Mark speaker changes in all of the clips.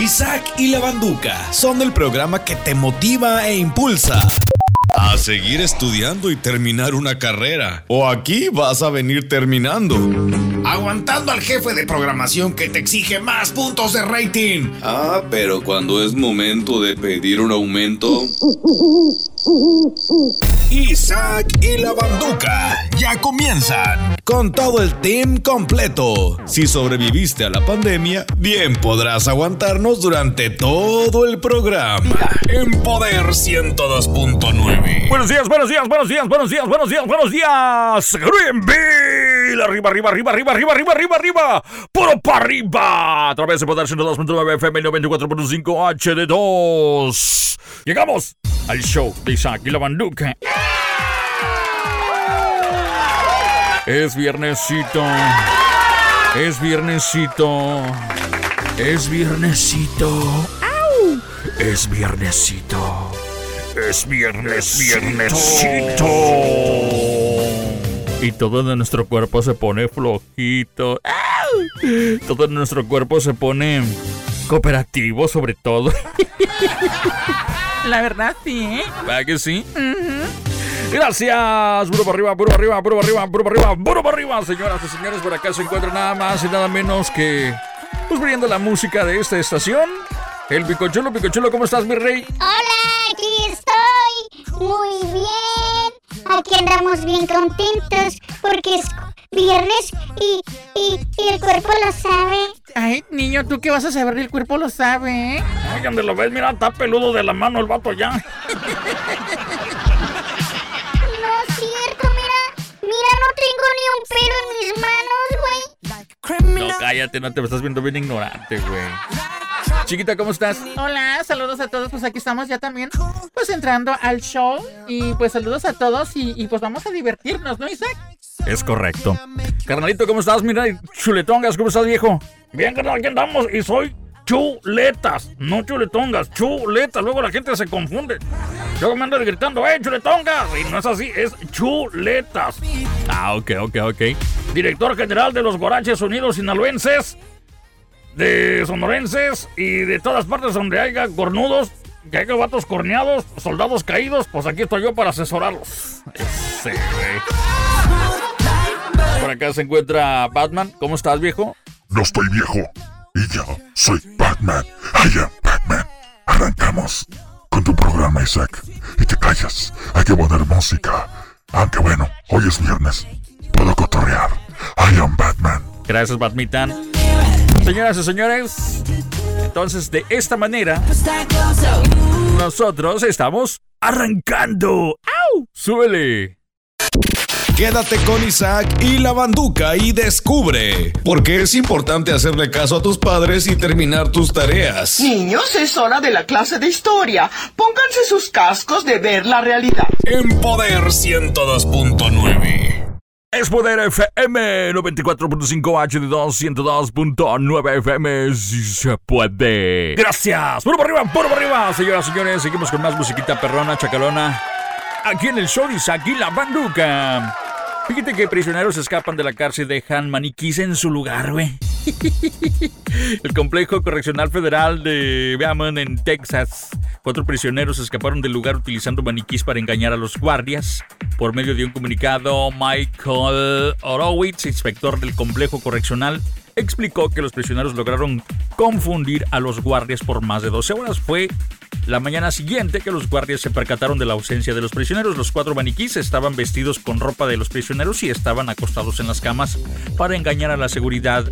Speaker 1: Isaac y la Banduca son el programa que te motiva e impulsa a seguir estudiando y terminar una carrera. O aquí vas a venir terminando. Aguantando al jefe de programación que te exige más puntos de rating. Ah, pero cuando es momento de pedir un aumento. Isaac y la Banduca ya comienzan con todo el team completo. Si sobreviviste a la pandemia, bien podrás aguantarnos durante todo el programa. En Poder 102.9.
Speaker 2: Buenos días, buenos días, buenos días, buenos días, buenos días, buenos días. Greenville. Arriba, arriba, arriba, arriba, arriba, arriba, arriba, arriba. Puro para arriba. A través de Poder 102.9 FM 94.5 HD2. Llegamos al show de Isaac y la Banduca. Es viernesito. Es viernesito. Es viernesito. Es viernesito. Es viernes, viernesito. Y todo de nuestro cuerpo se pone flojito. ¡Au! Todo nuestro cuerpo se pone cooperativo sobre todo.
Speaker 3: La verdad, sí, ¿eh?
Speaker 2: ¿Verdad que sí? Gracias, puro para arriba, puro para arriba, puro para arriba, puro para arriba, puro para arriba, señoras y señores, por acá se encuentra nada más y nada menos que, pues viendo la música de esta estación, el Picochulo, Picochulo, ¿cómo estás, mi rey?
Speaker 4: Hola, aquí estoy. Muy bien. Aquí andamos bien contentos porque es viernes y, y, y el cuerpo lo sabe.
Speaker 3: Ay, niño, ¿tú qué vas a saber? El cuerpo lo sabe, ¿eh?
Speaker 2: Ay, donde lo ves, mira, está peludo de la mano el vato ya.
Speaker 4: No es cierto, mira. Mira, no tengo ni un pelo en mis manos, güey.
Speaker 2: No, cállate, no te estás viendo bien ignorante, güey. Chiquita, ¿cómo estás?
Speaker 3: Hola, saludos a todos. Pues aquí estamos ya también, pues entrando al show. Y pues saludos a todos y, y pues vamos a divertirnos, ¿no, Isaac?
Speaker 2: Es correcto. Carnalito, ¿cómo estás? Mira, chuletongas, ¿cómo estás, viejo? Bien, carnal, aquí andamos y soy chuletas, no chuletongas, chuletas. Luego la gente se confunde. Luego me andan gritando, ¡eh, chuletongas! Y no es así, es chuletas. Ah, ok, ok, ok. Director general de los Guaraches Unidos Sinaloenses, de sonorenses y de todas partes donde haya cornudos, que haya vatos corneados, soldados caídos, pues aquí estoy yo para asesorarlos. Ese, güey. Por acá se encuentra Batman. ¿Cómo estás, viejo?
Speaker 5: No estoy viejo. Y yo soy Batman. I am Batman. Arrancamos con tu programa, Isaac. Y te callas. Hay que poner música. Aunque bueno, hoy es viernes. Puedo cotorrear. I am Batman.
Speaker 2: Gracias, Batmitan. Señoras y señores, entonces de esta manera, nosotros estamos arrancando. ¡Au! ¡Súbele!
Speaker 1: Quédate con Isaac y la Banduca y descubre por qué es importante hacerle caso a tus padres y terminar tus tareas.
Speaker 6: Niños, es hora de la clase de historia. Pónganse sus cascos de ver la realidad.
Speaker 1: En Poder 102.9.
Speaker 2: Es Poder FM 94.5 HD2 102.9 FM si se puede. Gracias. Puro para arriba, puro para arriba. Señoras y señores, seguimos con más musiquita perrona, chacalona. Aquí en el show de Isaac y la Banduca. Fíjate que prisioneros escapan de la cárcel y dejan maniquís en su lugar, güey. El complejo correccional federal de Beaumont en Texas. Cuatro prisioneros escaparon del lugar utilizando maniquís para engañar a los guardias. Por medio de un comunicado, Michael Horowitz, inspector del complejo correccional, explicó que los prisioneros lograron confundir a los guardias por más de 12 horas. Fue la mañana siguiente que los guardias se percataron de la ausencia de los prisioneros. Los cuatro maniquís estaban vestidos con ropa de los prisioneros y estaban acostados en las camas para engañar a la seguridad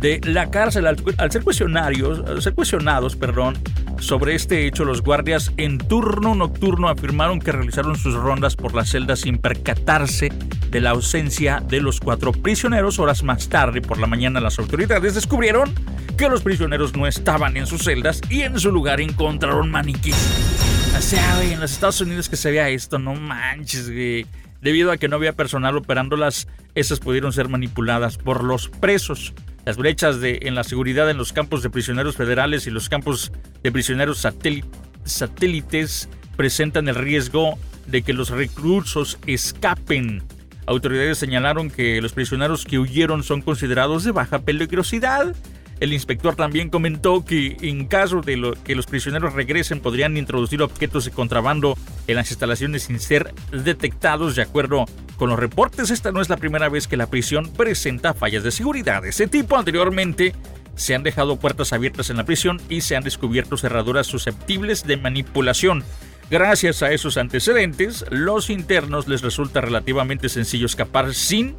Speaker 2: de la cárcel. Al, ser, cuestionarios, cuestionados perdón, sobre este hecho, los guardias en turno nocturno afirmaron que realizaron sus rondas por la celda sin percatarse de la ausencia de los cuatro prisioneros. Horas más tarde, por la mañana, las autoridades descubrieron que los prisioneros no estaban en sus celdas y en su lugar encontraron maniquí. O sea, güey, en los Estados Unidos que se vea esto, no manches, güey. Debido a que no había personal operándolas, esas pudieron ser manipuladas por los presos. Las brechas de, en la seguridad en los campos de prisioneros federales y los campos de prisioneros satéli- satélites presentan el riesgo de que los reclusos escapen. Autoridades señalaron que los prisioneros que huyeron son considerados de baja peligrosidad El inspector también comentó que en caso de que los prisioneros regresen podrían introducir objetos de contrabando en las instalaciones sin ser detectados. De acuerdo con los reportes, esta no es la primera vez que la prisión presenta fallas de seguridad de ese tipo. Anteriormente se han dejado puertas abiertas en la prisión y se han descubierto cerraduras susceptibles de manipulación. Gracias a esos antecedentes, los internos les resulta relativamente sencillo escapar sin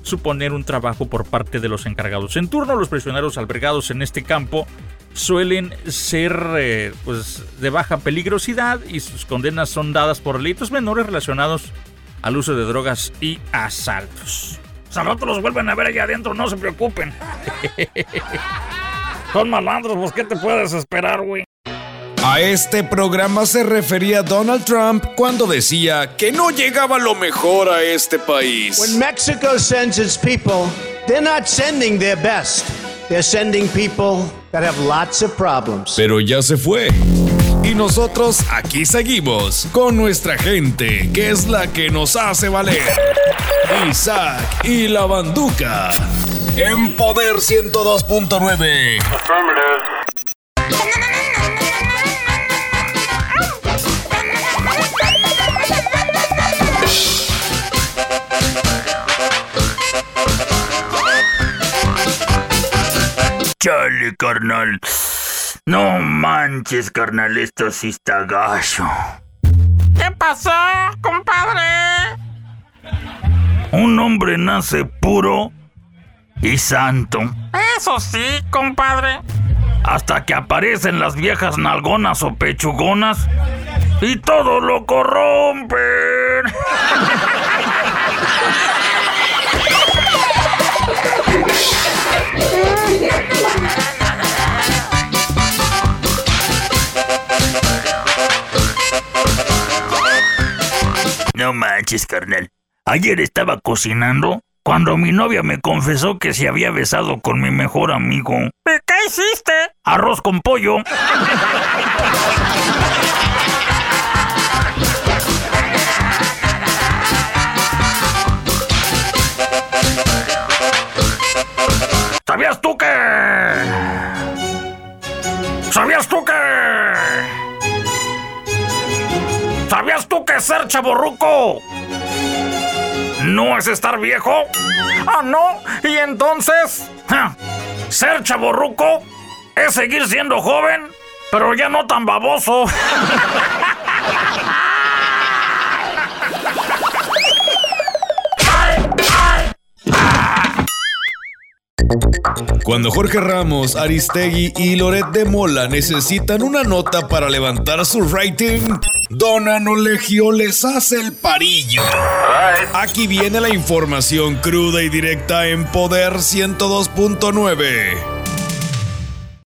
Speaker 2: suponer un trabajo por parte de los encargados. En turno, los prisioneros albergados en este campo suelen ser eh, pues, de baja peligrosidad y sus condenas son dadas por delitos menores relacionados al uso de drogas y asaltos. Al rato los vuelven a ver allá adentro, no se preocupen. son malandros, pues ¿qué te puedes esperar, güey?
Speaker 1: A este programa se refería Donald Trump cuando decía que no llegaba lo mejor a este país.
Speaker 7: When Mexico sends its people, they're not sending their best. They're sending people that have lots of problems.
Speaker 1: Pero ya se fue. Y nosotros aquí seguimos con nuestra gente, que es la que nos hace valer. Isaac y la Banduca. En Poder 102.9.
Speaker 2: Chale, carnal. No manches, carnal, esto sí está gacho.
Speaker 3: ¿Qué pasó, compadre?
Speaker 2: Un hombre nace puro y santo.
Speaker 3: Eso sí, compadre.
Speaker 2: Hasta que aparecen las viejas nalgonas o pechugonas y todo lo corrompen. No manches, carnal. Ayer estaba cocinando cuando mi novia me confesó que se había besado con mi mejor amigo.
Speaker 3: ¿Qué hiciste?
Speaker 2: Arroz con pollo. ¿Sabías tú que? ¿Sabías tú que? ¿Sabías tú que ser chaborruco no es estar viejo?
Speaker 3: Ah, no. ¿Y entonces?
Speaker 2: Ser chaborruco es seguir siendo joven, pero ya no tan baboso.
Speaker 1: Cuando Jorge Ramos, Aristegui y Loret de Mola necesitan una nota para levantar su rating, Don Anolegio les hace el parillo. Aquí viene la información cruda y directa en Poder 102.9.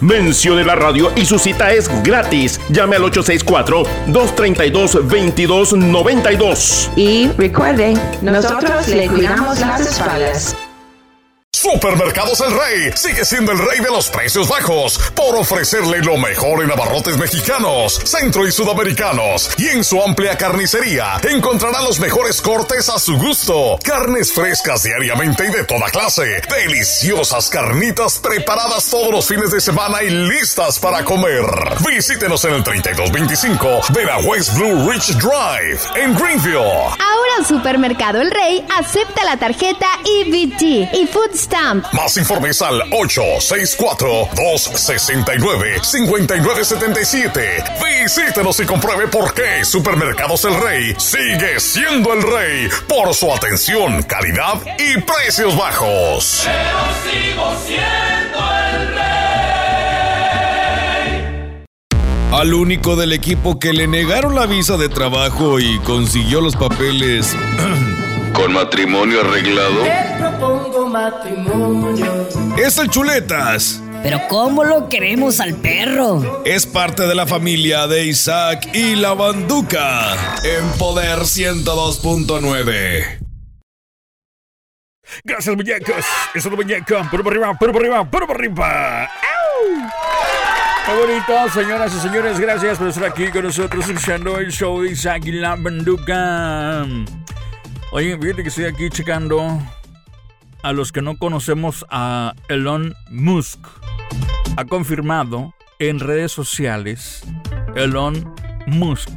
Speaker 8: Mencione la radio y su cita es gratis. Llame al 864-232-2292.
Speaker 9: Y recuerde, nosotros le cuidamos las espaldas.
Speaker 5: Supermercados El Rey sigue siendo el rey de los precios bajos por ofrecerle lo mejor en abarrotes mexicanos, centro y sudamericanos. Y en su amplia carnicería encontrará los mejores cortes a su gusto. Carnes frescas diariamente y de toda clase. Deliciosas carnitas preparadas todos los fines de semana y listas para comer. Visítenos en el 3225 de Blue Ridge Drive en Greenville.
Speaker 10: Ahora Supermercado El Rey acepta la tarjeta EBT y Food Stamp.
Speaker 5: Más informes al 864-269-5977. Visítenos y compruebe por qué Supermercados El Rey sigue siendo el rey por su atención, calidad y precios bajos.
Speaker 11: sigo siendo el rey.
Speaker 1: Al único del equipo que le negaron la visa de trabajo y consiguió los papeles con matrimonio arreglado
Speaker 11: Te propongo matrimonio.
Speaker 1: es el Chuletas.
Speaker 12: Pero ¿cómo lo queremos al perro?
Speaker 1: Es parte de la familia de Isaac y la Banduca en Poder 102.9.
Speaker 2: Gracias, muñecos. Eso es muñeco. Pero por arriba, pero por arriba, pero por arriba. ¡Au! Qué bonito, señoras y señores. Gracias por estar aquí con nosotros escuchando el show de Isaac y la Banduca. Oye, fíjate que estoy aquí checando a los que no conocemos a Elon Musk. Ha confirmado en redes sociales Elon Musk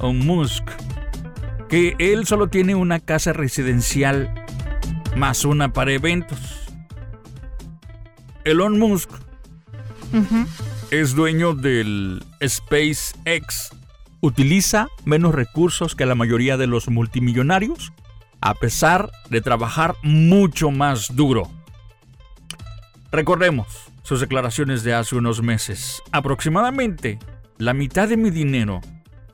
Speaker 2: o Musk que él solo tiene una casa residencial más una para eventos. Elon Musk es dueño del SpaceX. Utiliza menos recursos que la mayoría de los multimillonarios, a pesar de trabajar mucho más duro. Recordemos sus declaraciones de hace unos meses. Aproximadamente la mitad de mi dinero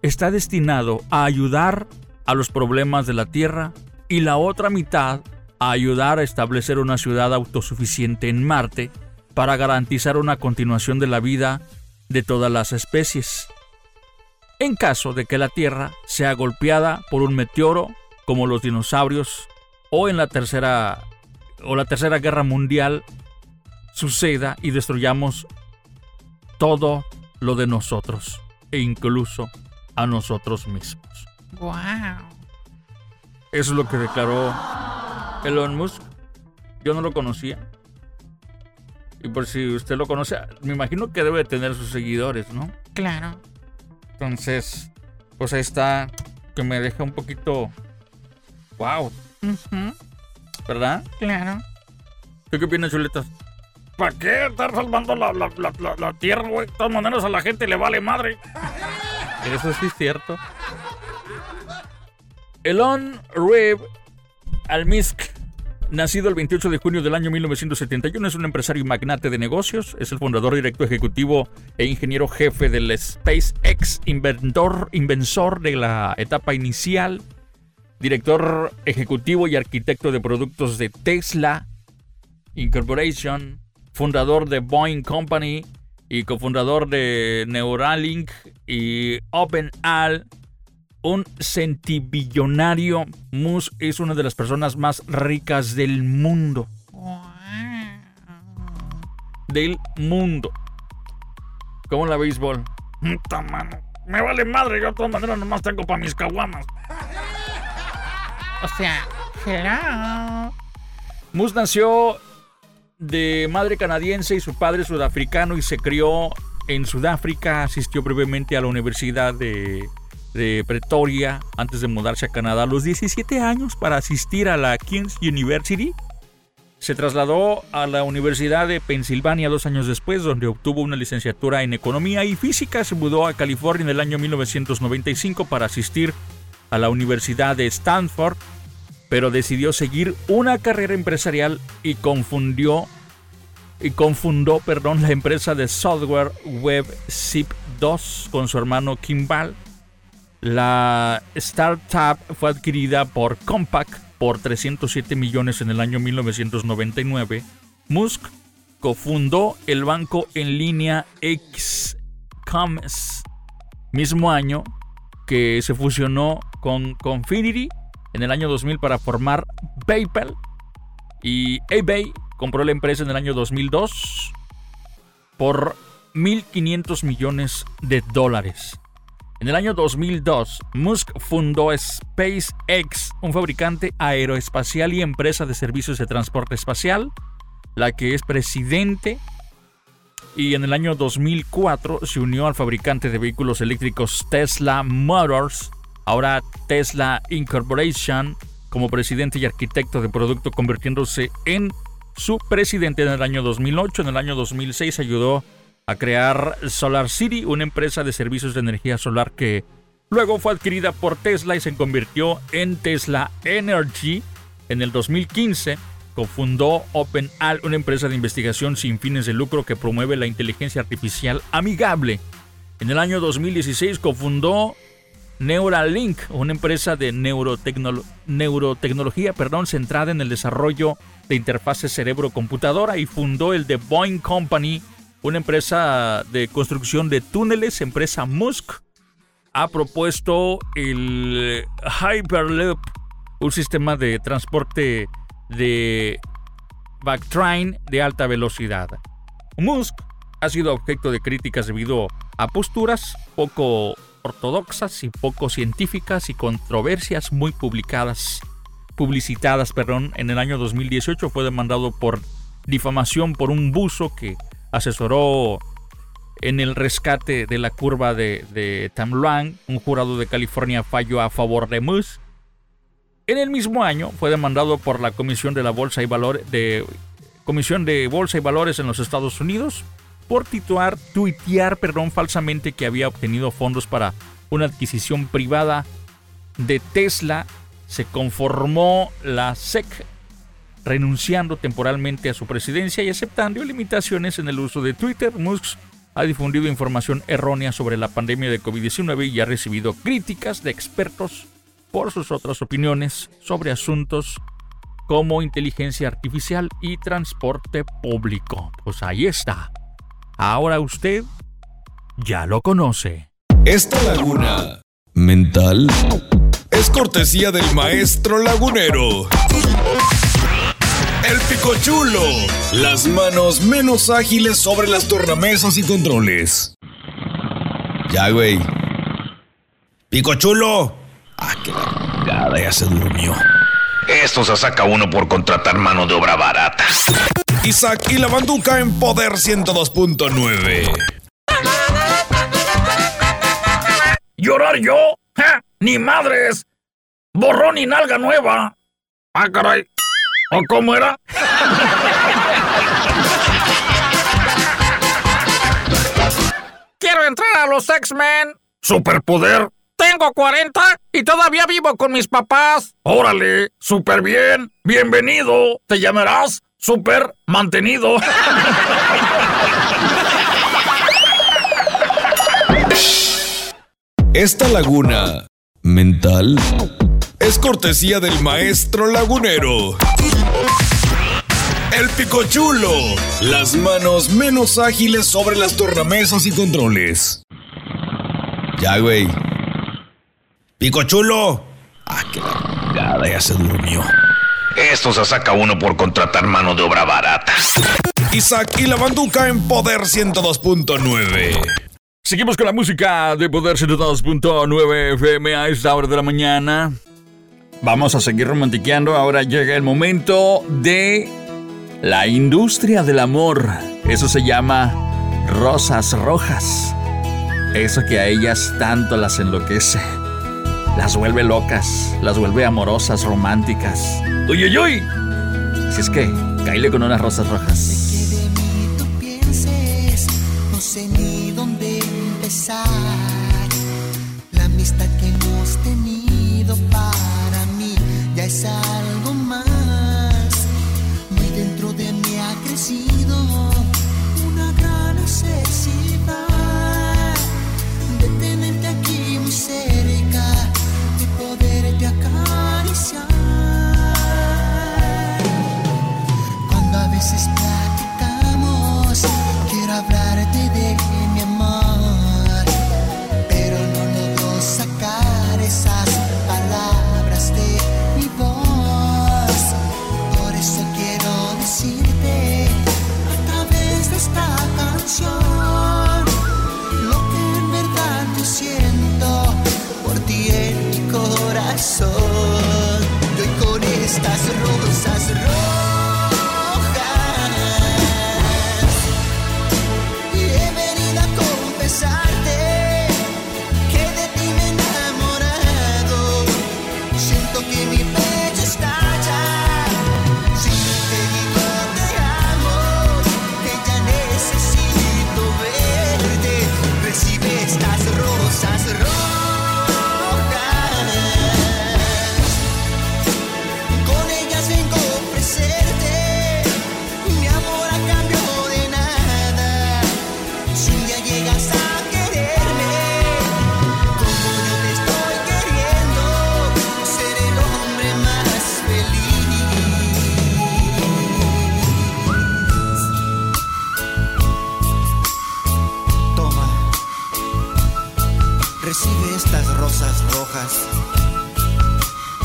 Speaker 2: está destinado a ayudar a los problemas de la Tierra y la otra mitad a ayudar a establecer una ciudad autosuficiente en Marte para garantizar una continuación de la vida de todas las especies. En caso de que la Tierra sea golpeada por un meteoro como los dinosaurios o en la tercera o la tercera guerra mundial suceda y destruyamos todo lo de nosotros e incluso a nosotros mismos.
Speaker 3: Wow.
Speaker 2: Eso es lo que declaró Elon Musk. Yo no lo conocía. Y por si usted lo conoce, me imagino que debe tener sus seguidores, ¿no?
Speaker 3: Claro.
Speaker 2: Entonces, pues ahí está, que me deja un poquito... ¡Wow! ¿Verdad?
Speaker 3: Claro.
Speaker 2: ¿Tú qué opinas, chuletas? ¿Para qué estar salvando la, la, la, la- la tierra, güey? De todas maneras a la gente le vale madre. Eso sí es cierto. Elon Reeve Almisk, nacido el 28 de junio del año 1971, es un empresario y magnate de negocios. Es el fundador, director ejecutivo e ingeniero jefe del SpaceX, inventor, inventor de la etapa inicial, director ejecutivo y arquitecto de productos de Tesla Incorporation, fundador de Boeing Company y cofundador de Neuralink y OpenAI, un centibillonario. Musk es una de las personas más ricas del mundo. Del mundo. ¿Cómo la béisbol? Puta mano. Me vale madre, yo de todas maneras nomás tengo para mis caguamas.
Speaker 3: O sea, hello.
Speaker 2: Musk nació de madre canadiense y su padre sudafricano y se crió en Sudáfrica. Asistió brevemente a la Universidad de, de Pretoria antes de mudarse a Canadá a los 17 años para asistir a la King's University. Se trasladó a la Universidad de Pensilvania dos años después, donde obtuvo una licenciatura en Economía y Física. Se mudó a California en el año 1995 para asistir a la Universidad de Stanford, pero decidió seguir una carrera empresarial y confundió y confundó, perdón, la empresa de software web Zip2 con su hermano Kimball. La startup fue adquirida por Compaq por 307 millones en el año 1999. Musk cofundó el banco en línea Xcoms, mismo año que se fusionó con Confinity en el año 2000 para formar PayPal y eBay compró la empresa en el año 2002 por 1.500 millones de dólares. En el año 2002, Musk fundó SpaceX, un fabricante aeroespacial y empresa de servicios de transporte espacial, la que es presidente. Y en el año 2004 se unió al fabricante de vehículos eléctricos Tesla Motors, ahora Tesla Incorporation, como presidente y arquitecto de producto, convirtiéndose en su presidente en el año 2008. En el año 2006 ayudó a crear Solar City, una empresa de servicios de energía solar que luego fue adquirida por Tesla y se convirtió en Tesla Energy. En el 2015 cofundó OpenAL, una empresa de investigación sin fines de lucro que promueve la inteligencia artificial amigable. En el año 2016 cofundó Neuralink, una empresa de neurotecnología perdón, centrada en el desarrollo de interfaces cerebro-computadora y fundó el The Boeing Company, una empresa de construcción de túneles, empresa Musk. Ha propuesto el Hyperloop, un sistema de transporte de backtrain de alta velocidad. Musk ha sido objeto de críticas debido a posturas poco ortodoxas y poco científicas y controversias muy publicadas, publicitadas, perdón, en el año 2018 fue demandado por difamación por un buzo que asesoró en el rescate de la curva de, de Tamluang. Un jurado de California falló a favor de Musk en el mismo año fue demandado por la Comisión de la Bolsa y Valores de Comisión de Bolsa y Valores en los Estados Unidos por tituar, tuitear, perdón, falsamente que había obtenido fondos para una adquisición privada de Tesla. Se conformó la SEC renunciando temporalmente a su presidencia y aceptando limitaciones en el uso de Twitter. Musk ha difundido información errónea sobre la pandemia de COVID-19 y ha recibido críticas de expertos por sus otras opiniones sobre asuntos como inteligencia artificial y transporte público. Pues ahí está. Ahora usted ya lo conoce.
Speaker 1: Esta laguna mental es cortesía del maestro lagunero. El picochulo. Las manos menos ágiles sobre las tornamesas y controles. Ya, güey. Picochulo. Ah, qué la ya se durmió.
Speaker 10: Esto se saca uno por contratar mano de obra barata.
Speaker 1: Isaac y la banduca en Poder 102.9.
Speaker 3: ¿Llorar yo? ¡Ni madres! ¡Borrón y nalga nueva! ¡Ah, caray! ¿O cómo era? Quiero entrar a los X-Men. Superpoder. Tengo 40 y todavía vivo con mis papás. Órale, súper bien. Bienvenido. Te llamarás súper mantenido.
Speaker 1: Esta laguna mental es cortesía del maestro lagunero. El picochulo. Las manos menos ágiles sobre las tornamesas y controles. Ya, güey. Pico chulo. Ah, qué la ya se durmió.
Speaker 10: Esto se saca uno por contratar mano de obra barata.
Speaker 1: Isaac y la banduca en Poder 102.9.
Speaker 2: Seguimos con la música de Poder 102.9 FM a esta hora de la mañana. Vamos a seguir romantiqueando. Ahora llega el momento de la industria del amor. Eso se llama rosas rojas. Eso que a ellas tanto las enloquece las vuelve locas, las vuelve amorosas, románticas. ¡Uy, uy, uy! Si es que, caile con unas rosas rojas.
Speaker 7: Que de mí tú pienses, no sé ni dónde empezar. La amistad que hemos tenido para mí ya es algo más. Muy dentro de mí ha crecido una gran necesidad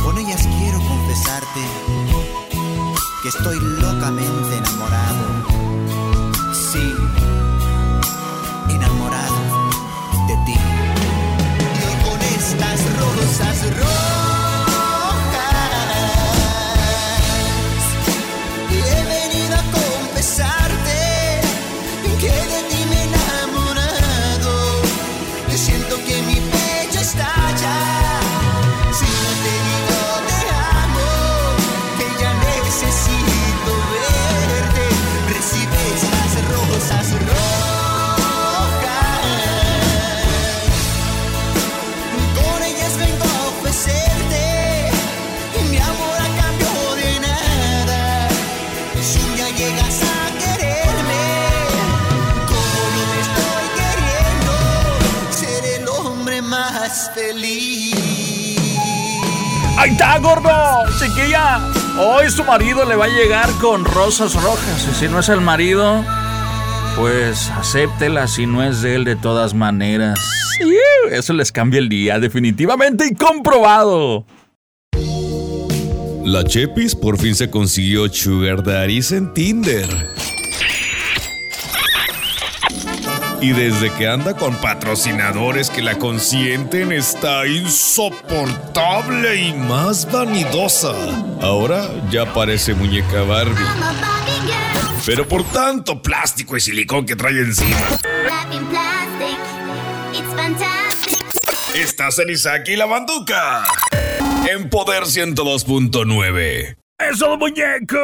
Speaker 7: Con ellas quiero confesarte que estoy locamente.
Speaker 2: Hoy su marido le va a llegar con rosas rojas. Y si no es el marido, pues acéptela si no es de él de todas maneras. Eso les cambia el día, definitivamente y comprobado.
Speaker 1: La Chepis por fin se consiguió Sugar Daddies en Tinder. Y desde que anda con patrocinadores que la consienten, está insoportable y más vanidosa. Ahora ya parece muñeca Barbie. Pero por tanto plástico y silicón que trae encima. Estás en Isaac y la Banduca. En Poder 102.9.
Speaker 2: ¡Eso, muñeco!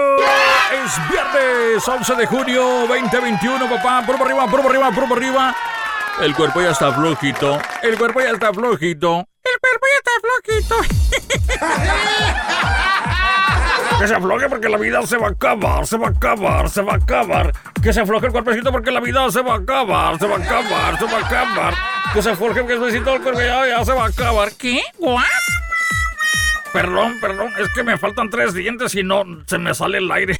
Speaker 2: Es viernes 11 de junio 2021, papá. Por arriba, por arriba, por arriba. El cuerpo ya está flojito. El cuerpo ya está flojito. El cuerpo ya está flojito. Que se afloje porque la vida se va a acabar, se va a acabar, se va a acabar. Que se afloje el cuerpecito porque la vida se va a acabar, se va a acabar, se va a acabar. Que se afloje el cuerpecito el cuerpo ya, ya se va a acabar. ¿Qué? ¿What? Perdón, perdón, es que me faltan tres dientes y no se me sale el aire.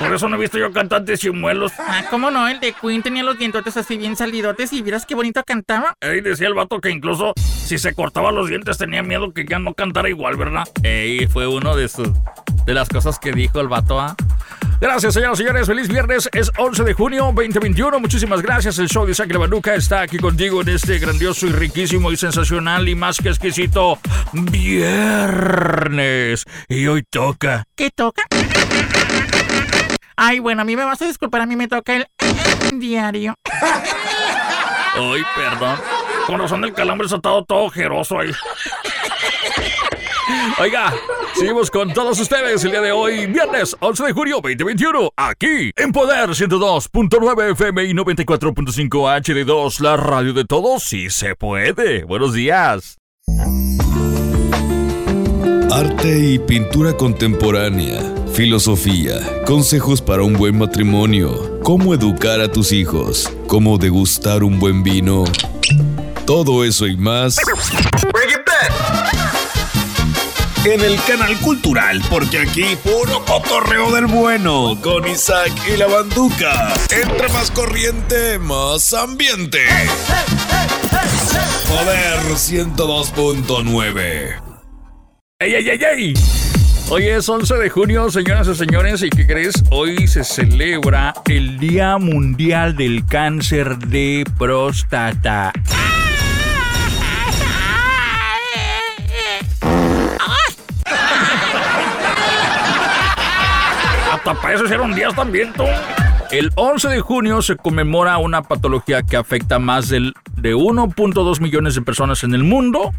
Speaker 2: Por eso no he visto yo cantantes chimuelos.
Speaker 3: Ah, ¿cómo no? El de Queen tenía los dientotes así bien salidotes y vieras qué bonito cantaba.
Speaker 2: Ey, decía el vato que incluso si se cortaba los dientes tenía miedo que ya no cantara igual, ¿verdad? Ey, fue uno de sus de las cosas que dijo el vato, ¿ah? Gracias, señoras y señores. Feliz viernes. Es 11 de junio 2021. Muchísimas gracias. El show de Isaac Levanuca está aquí contigo en este grandioso y riquísimo y sensacional y más que exquisito viernes. Y hoy toca.
Speaker 3: ¿Qué toca? Ay, bueno, a mí me vas a disculpar, a mí me toca el diario.
Speaker 2: Ay, perdón. Con razón el calambre estado todo ojeroso ahí. Oiga, seguimos con todos ustedes el día de hoy, viernes 11 de julio 2021, aquí en Poder 102.9 FM y 94.5 HD2, la radio de todos, sí se puede. Buenos días.
Speaker 1: Arte y pintura contemporánea, filosofía, consejos para un buen matrimonio, cómo educar a tus hijos, cómo degustar un buen vino. Todo eso y más en el canal cultural, porque aquí puro cotorreo del bueno, con Isaac y la banduca. Entre más corriente, más ambiente. Poder 102.9.
Speaker 2: ¡Ey, ey, ey, ey! Hoy es 11 de junio, señoras y señores, ¿y qué crees? Hoy se celebra el Día Mundial del Cáncer de Próstata. Para eso hicieron días también, tú. El 11 de junio se conmemora una patología que afecta a más del, de 1.2 millones de personas en el mundo.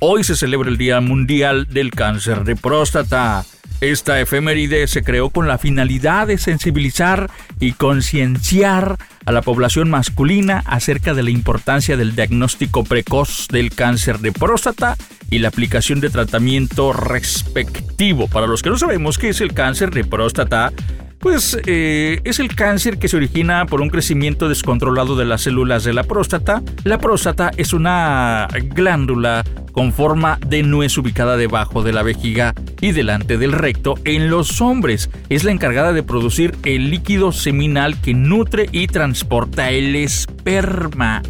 Speaker 2: Hoy se celebra el Día Mundial del Cáncer de Próstata. Esta efeméride se creó con la finalidad de sensibilizar y concienciar a la población masculina acerca de la importancia del diagnóstico precoz del cáncer de próstata y la aplicación de tratamiento respectivo. Para los que no sabemos qué es el cáncer de próstata, pues eh, es el cáncer que se origina por un crecimiento descontrolado de las células de la próstata. La próstata es una glándula con forma de nuez ubicada debajo de la vejiga y delante del recto en los hombres. Es la encargada de producir el líquido seminal que nutre y transporta el esperma.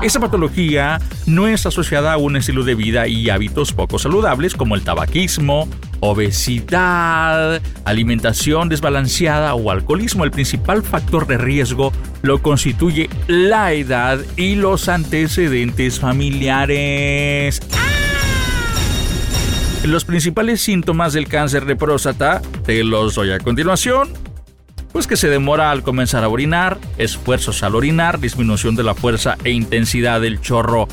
Speaker 2: Esa patología no es asociada a un estilo de vida y hábitos poco saludables como el tabaquismo, obesidad, alimentación desbalanceada o alcoholismo. El principal factor de riesgo lo constituye la edad y los antecedentes familiares. Los principales síntomas del cáncer de próstata te los doy a continuación pues que se demora al comenzar a orinar, esfuerzos al orinar, disminución de la fuerza e intensidad del chorro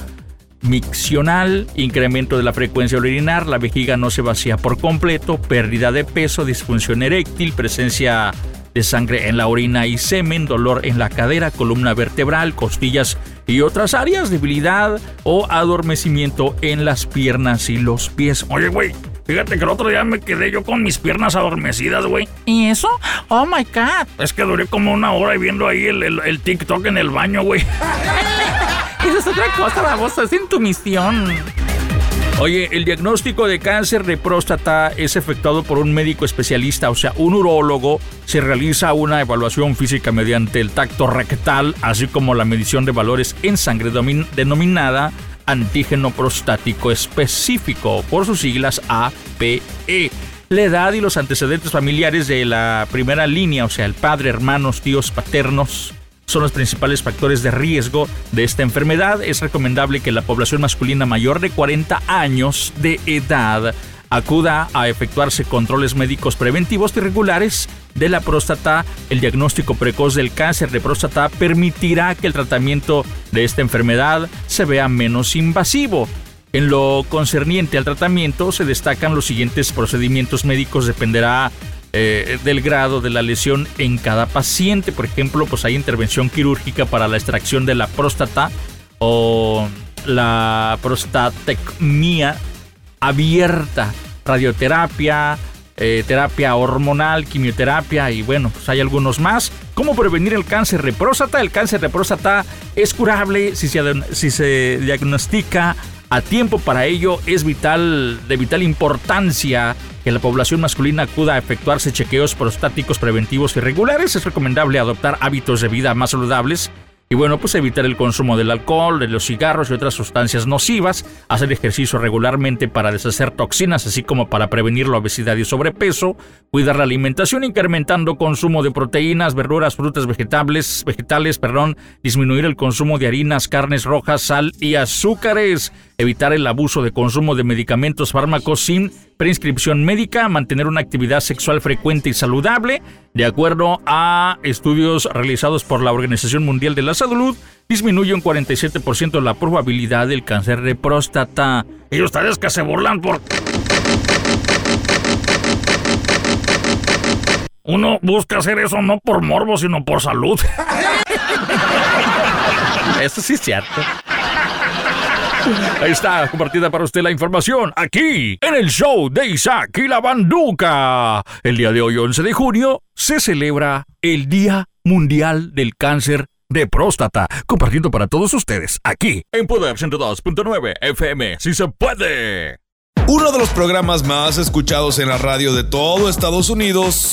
Speaker 2: miccional, incremento de la frecuencia al orinar, la vejiga no se vacía por completo, pérdida de peso, disfunción eréctil, presencia de sangre en la orina y semen, dolor en la cadera, columna vertebral, costillas y otras áreas, debilidad o adormecimiento en las piernas y los pies.
Speaker 13: Oye, güey, fíjate que el otro día me quedé yo con mis piernas adormecidas, güey.
Speaker 3: ¿Y eso? Oh my god.
Speaker 13: Es que duré como una hora viendo ahí el, el, el TikTok en el baño, güey.
Speaker 3: Es otra cosa.
Speaker 2: Oye, el diagnóstico de cáncer de próstata es efectuado por un médico especialista, o sea, un urólogo. Se realiza una evaluación física mediante el tacto rectal, así como la medición de valores en sangre denominada antígeno prostático específico, por sus siglas APE. La edad y los antecedentes familiares de la primera línea, o sea, el padre, hermanos, tíos, paternos, son los principales factores de riesgo de esta enfermedad. Es recomendable que la población masculina mayor de 40 años de edad acuda a efectuarse controles médicos preventivos y regulares de la próstata. El diagnóstico precoz del cáncer de próstata permitirá que el tratamiento de esta enfermedad se vea menos invasivo. En lo concerniente al tratamiento se destacan los siguientes procedimientos médicos, dependerá eh, del grado de la lesión en cada paciente. Por ejemplo, pues hay intervención quirúrgica para la extracción de la próstata o la prostatectomía abierta, radioterapia, eh, terapia hormonal, quimioterapia y bueno, pues hay algunos más. ¿Cómo prevenir el cáncer de próstata? El cáncer de próstata es curable si se, si se diagnostica a tiempo. Para ello es vital, de vital importancia que la población masculina acuda a efectuarse chequeos prostáticos preventivos y regulares. Es recomendable adoptar hábitos de vida más saludables y bueno, pues evitar el consumo del alcohol, de los cigarros y otras sustancias nocivas, hacer ejercicio regularmente para deshacer toxinas, así como para prevenir la obesidad y sobrepeso, cuidar la alimentación incrementando consumo de proteínas, verduras, frutas, vegetales, vegetales, perdón, disminuir el consumo de harinas, carnes rojas, sal y azúcares, evitar el abuso de consumo de medicamentos, fármacos sin prescripción médica, mantener una actividad sexual frecuente y saludable, de acuerdo a estudios realizados por la Organización Mundial de la Salud, disminuye un 47% la probabilidad del cáncer de próstata.
Speaker 13: Y ustedes que se burlan por... Uno busca hacer eso no por morbo, sino por salud.
Speaker 2: Eso sí es cierto. Ahí está, compartida para usted la información, aquí, en el show de Isaac y la Banduca. El día de hoy, 11 de junio, se celebra el Día Mundial del Cáncer de Próstata, compartiendo para todos ustedes, aquí, en Poder 102.9 FM, si se puede.
Speaker 1: Uno de los programas más escuchados en la radio de todo Estados Unidos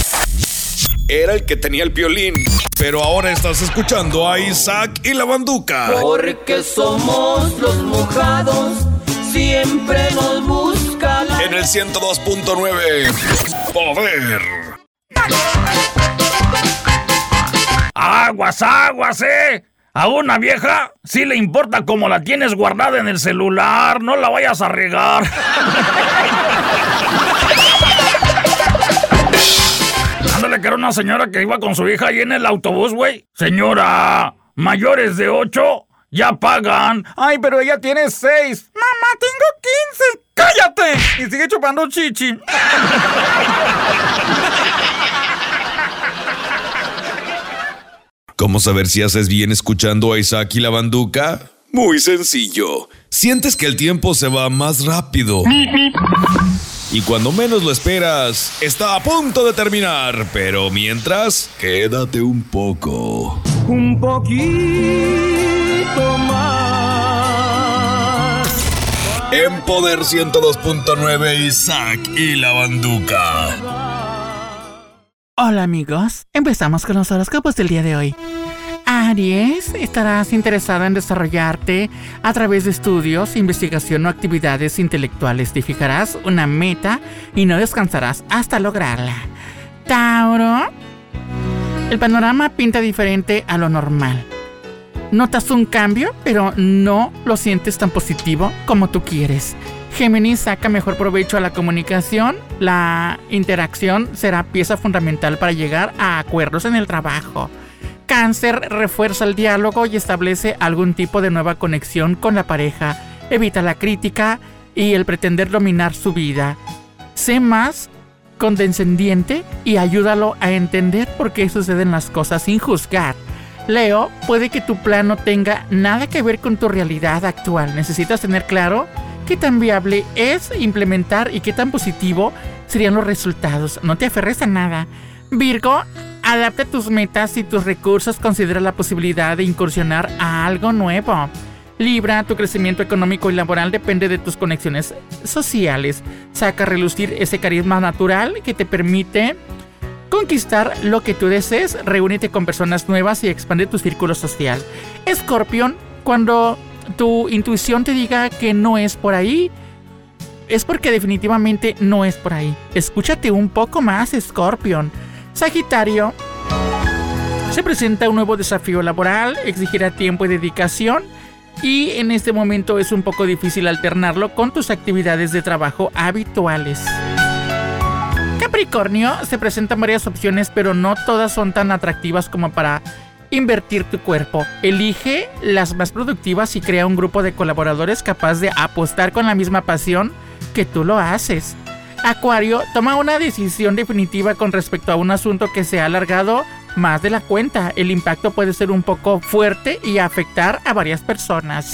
Speaker 1: era el que tenía el violín. Pero ahora estás escuchando a Isaac y la Banduca.
Speaker 11: Porque somos los mojados, siempre nos busca la...
Speaker 1: En el 102.9 Poder.
Speaker 13: Aguas, aguas, eh. A una vieja sí le importa cómo la tienes guardada en el celular. No la vayas a regar. Ándale, que era una señora que iba con su hija ahí en el autobús, güey. Señora, mayores de ocho ya pagan.
Speaker 3: Ay, pero ella tiene seis. Mamá, tengo 15. ¡Cállate! Y sigue chupando chichi.
Speaker 1: ¿Cómo saber si haces bien escuchando a Isaac y la Banduca? Muy sencillo. Sientes que el tiempo se va más rápido. Y cuando menos lo esperas, está a punto de terminar. Pero mientras, quédate un poco.
Speaker 11: Un poquito más.
Speaker 1: En Poder 102.9 Isaac y la Banduca.
Speaker 3: Hola amigos, empezamos con los horóscopos del día de hoy. Aries, estarás interesado en desarrollarte a través de estudios, investigación o actividades intelectuales. Te fijarás una meta y no descansarás hasta lograrla. Tauro, el panorama pinta diferente a lo normal. Notas un cambio, pero no lo sientes tan positivo como tú quieres. Géminis saca mejor provecho a la comunicación. La interacción será pieza fundamental para llegar a acuerdos en el trabajo. Cáncer refuerza el diálogo y establece algún tipo de nueva conexión con la pareja. Evita la crítica y el pretender dominar su vida. Sé más condescendiente y ayúdalo a entender por qué suceden las cosas sin juzgar. Leo, puede que tu plan no tenga nada que ver con tu realidad actual. Necesitas tener claro qué tan viable es implementar y qué tan positivo serían los resultados. No te aferres a nada. Virgo, adapta tus metas y tus recursos. Considera la posibilidad de incursionar a algo nuevo. Libra, tu crecimiento económico y laboral depende de tus conexiones sociales. Saca a relucir ese carisma natural que te permite conquistar lo que tú desees. Reúnete con personas nuevas y expande tu círculo social. Escorpión, cuando tu intuición te diga que no es por ahí, es porque definitivamente no es por ahí. Escúchate un poco más, Scorpion. Sagitario, se presenta un nuevo desafío laboral, exigirá tiempo y dedicación. Y en este momento es un poco difícil alternarlo con tus actividades de trabajo habituales. Capricornio, se presentan varias opciones, pero no todas son tan atractivas como para invertir tu cuerpo. Elige las más productivas y crea un grupo de colaboradores capaz de apostar con la misma pasión que tú lo haces. Acuario, toma una decisión definitiva con respecto a un asunto que se ha alargado más de la cuenta. El impacto puede ser un poco fuerte y afectar a varias personas.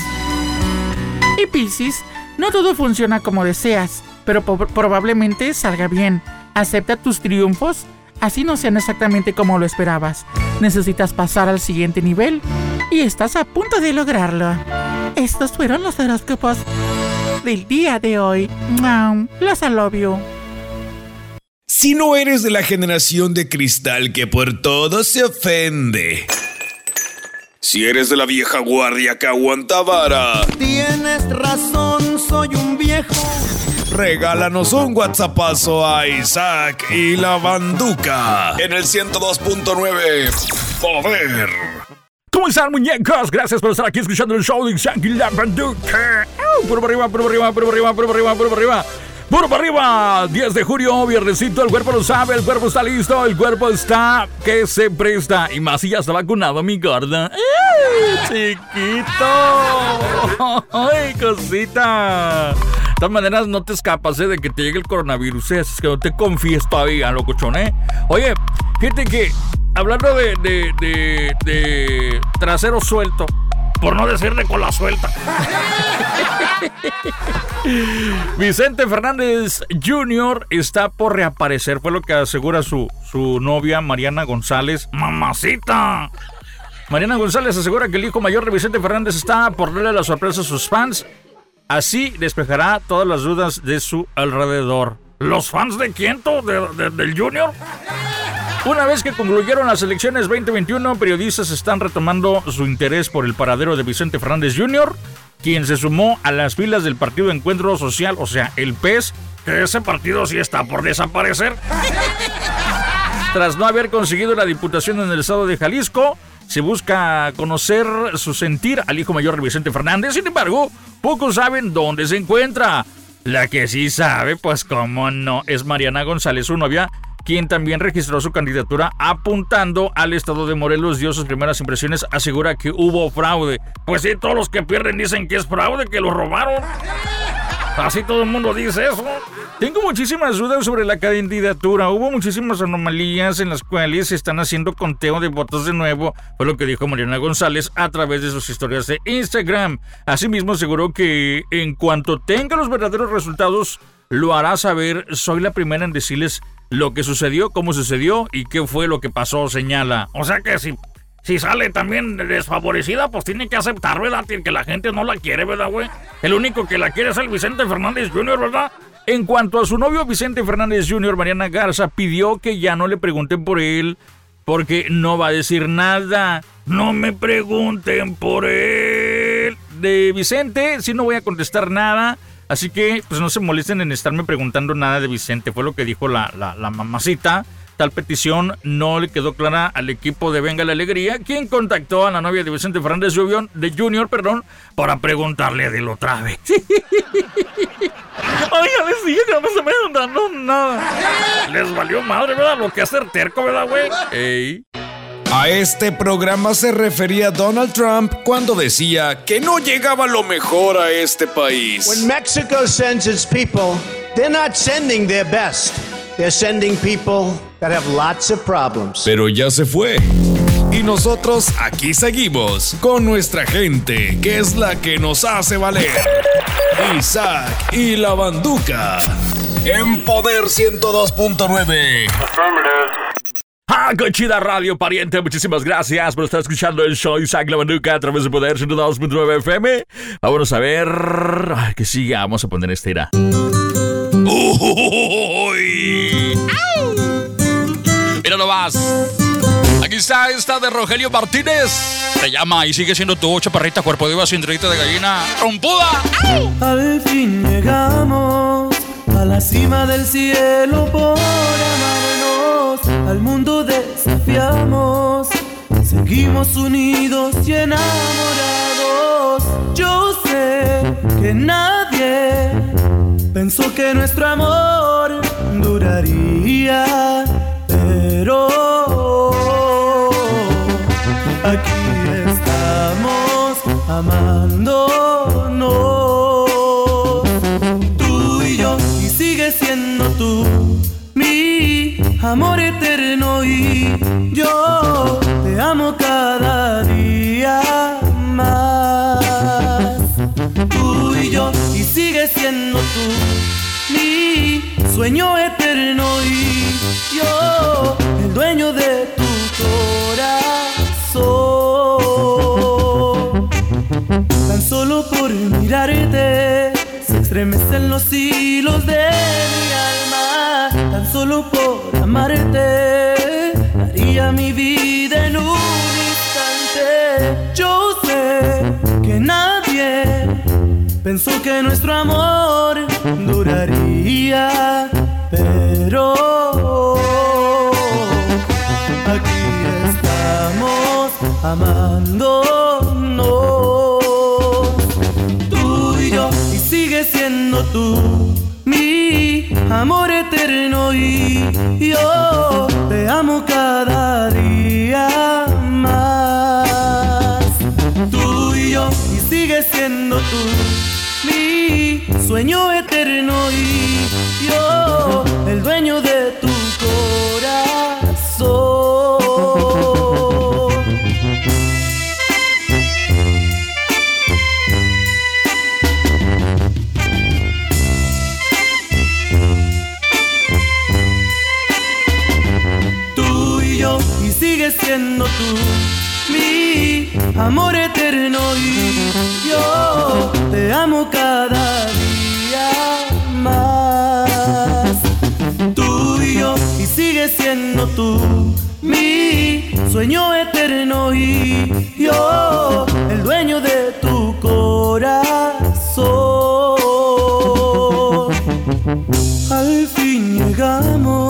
Speaker 3: Y Piscis, no todo funciona como deseas, pero probablemente salga bien. Acepta tus triunfos, así no sean exactamente como lo esperabas. Necesitas pasar al siguiente nivel y estás a punto de lograrlo. Estos fueron los horóscopos del día de hoy. Los I love you.
Speaker 1: Si no eres de la generación de cristal que por todo se ofende. Si eres de la vieja guardia que aguanta vara.
Speaker 11: Tienes razón, soy un viejo.
Speaker 1: Regálanos un WhatsAppazo a Isaac y la Banduca en el 102.9 Poder.
Speaker 2: ¿Cómo están, muñecos? Gracias por estar aquí escuchando el show de Isaac y la Banduca. Para arriba, para arriba, para arriba, para arriba, para arriba. Puro para arriba, 10 de julio, viernesito, el cuerpo lo sabe, el cuerpo está listo, el cuerpo está que se presta. Y más si ya está vacunado, mi gorda. ¡Ay, chiquito! ¡Ay, cosita! De todas maneras, no te escapas ¿eh? de que te llegue el coronavirus. ¿eh? Es que no te confíes todavía, locochón, ¿eh? Oye, fíjate que hablando de, de, de, de trasero suelto, por no decir de cola suelta. Vicente Fernández Jr. está por reaparecer, fue lo que asegura su, su novia Mariana González. ¡Mamacita! Mariana González asegura que el hijo mayor de Vicente Fernández está por darle la sorpresa a sus fans. Así despejará todas las dudas de su alrededor. ¿Los fans de quién? ¿De- de- ¿Del Junior? Una vez que concluyeron las elecciones 2021, periodistas están retomando su interés por el paradero de Vicente Fernández Jr., quien se sumó a las filas del Partido Encuentro Social, o sea, el PES, que ese partido sí está por desaparecer. Tras no haber conseguido la diputación en el estado de Jalisco, se busca conocer su sentir al hijo mayor de Vicente Fernández. Sin embargo, pocos saben dónde se encuentra. La que sí sabe, pues cómo no, es Mariana González, su novia, quien también registró su candidatura apuntando al estado de Morelos, dio sus primeras impresiones, asegura que hubo fraude. Pues sí, todos los que pierden dicen que es fraude, que lo robaron. Así todo el mundo dice eso. Tengo muchísimas dudas sobre la candidatura. Hubo muchísimas anomalías en las cuales se están haciendo conteo de votos de nuevo. Fue lo que dijo Mariana González a través de sus historias de Instagram. Asimismo aseguró que en cuanto tenga los verdaderos resultados, lo hará saber. Soy la primera en decirles lo que sucedió, cómo sucedió y qué fue lo que pasó, señala.
Speaker 13: O sea que si, si sale también desfavorecida, pues tiene que aceptar, ¿verdad? Que la gente no la quiere, ¿verdad, güey? El único que la quiere es el Vicente Fernández Jr., ¿verdad?
Speaker 2: En cuanto a su novio Vicente Fernández Jr., Mariana Garza pidió que ya no le pregunten por él porque no va a decir nada. No me pregunten por él. De Vicente, sí no voy a contestar nada. Así que, pues no se molesten en estarme preguntando nada de Vicente. Fue lo que dijo la, la, mamacita. Tal petición no le quedó clara al equipo de Venga la Alegría, quien contactó a la novia de Vicente Fernández de Junior, perdón, para preguntarle de lo otra vez.
Speaker 13: Ya les dije que no me dando nada. Les valió madre, ¿verdad? Lo que hacer terco, ¿verdad, güey?
Speaker 2: Ey.
Speaker 1: A este programa se refería Donald Trump cuando decía que no llegaba lo mejor a este país.
Speaker 14: When Mexico sends its people, they're not sending their best. They're sending people that have lots of problems.
Speaker 1: Pero ya se fue. Y nosotros aquí seguimos con nuestra gente, que es la que nos hace valer. Isaac y la Banduca. En Poder 102.9.
Speaker 2: ¡Ah, Conchida Radio, pariente! Muchísimas gracias por estar escuchando el show Isaac La Banduca a través de Poder 102.9 FM. Vámonos a ver. Ay, que siga, vamos a poner esta era. ¡Uy! Mira nomás. Aquí está esta de Rogelio Martínez. Se llama y sigue siendo tu chaparrita, cuerpo de uva, cinturita de gallina, rompuda.
Speaker 11: Al fin llegamos a la cima del cielo por amarnos. Al mundo desafiamos. Seguimos unidos y enamorados. Yo sé que nadie pensó que nuestro amor duraría, pero aquí estamos amándonos. Amor eterno y yo te amo cada día más. Tú y yo, y sigue siendo tú mi sueño eterno y yo el dueño de tu corazón. Tan solo por mirarte se estremecen los hilos de. Solo por amarte daría mi vida en un instante. Yo sé que nadie pensó que nuestro amor duraría, pero aquí estamos amándonos. Tú y yo, y sigue siendo tú amor eterno y yo te amo cada día más. Tú y yo, y sigue siendo tú mi sueño eterno y yo el dueño de tu corazón. Amor eterno y yo te amo cada día más. Tú y yo, y sigue siendo tú mi sueño eterno y yo el dueño de tu corazón. Al fin llegamos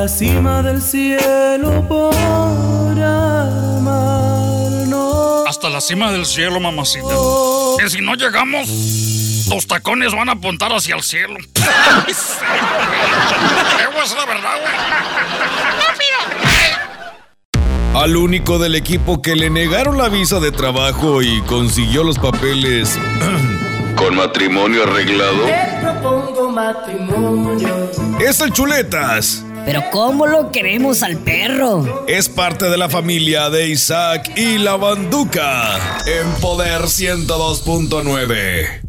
Speaker 11: la cima del cielo por amarnos.
Speaker 13: Hasta la cima del cielo, mamacita. Que si no llegamos, los tacones van a apuntar hacia el cielo. Es la verdad, güey.
Speaker 1: Al único del equipo que le negaron la visa de trabajo y consiguió los papeles con matrimonio arreglado
Speaker 12: Te propongo matrimonio.
Speaker 1: es el Chuletas.
Speaker 12: Pero ¿cómo lo queremos al perro?
Speaker 1: Es parte de la familia de Isaac y la Banduca en Poder 102.9.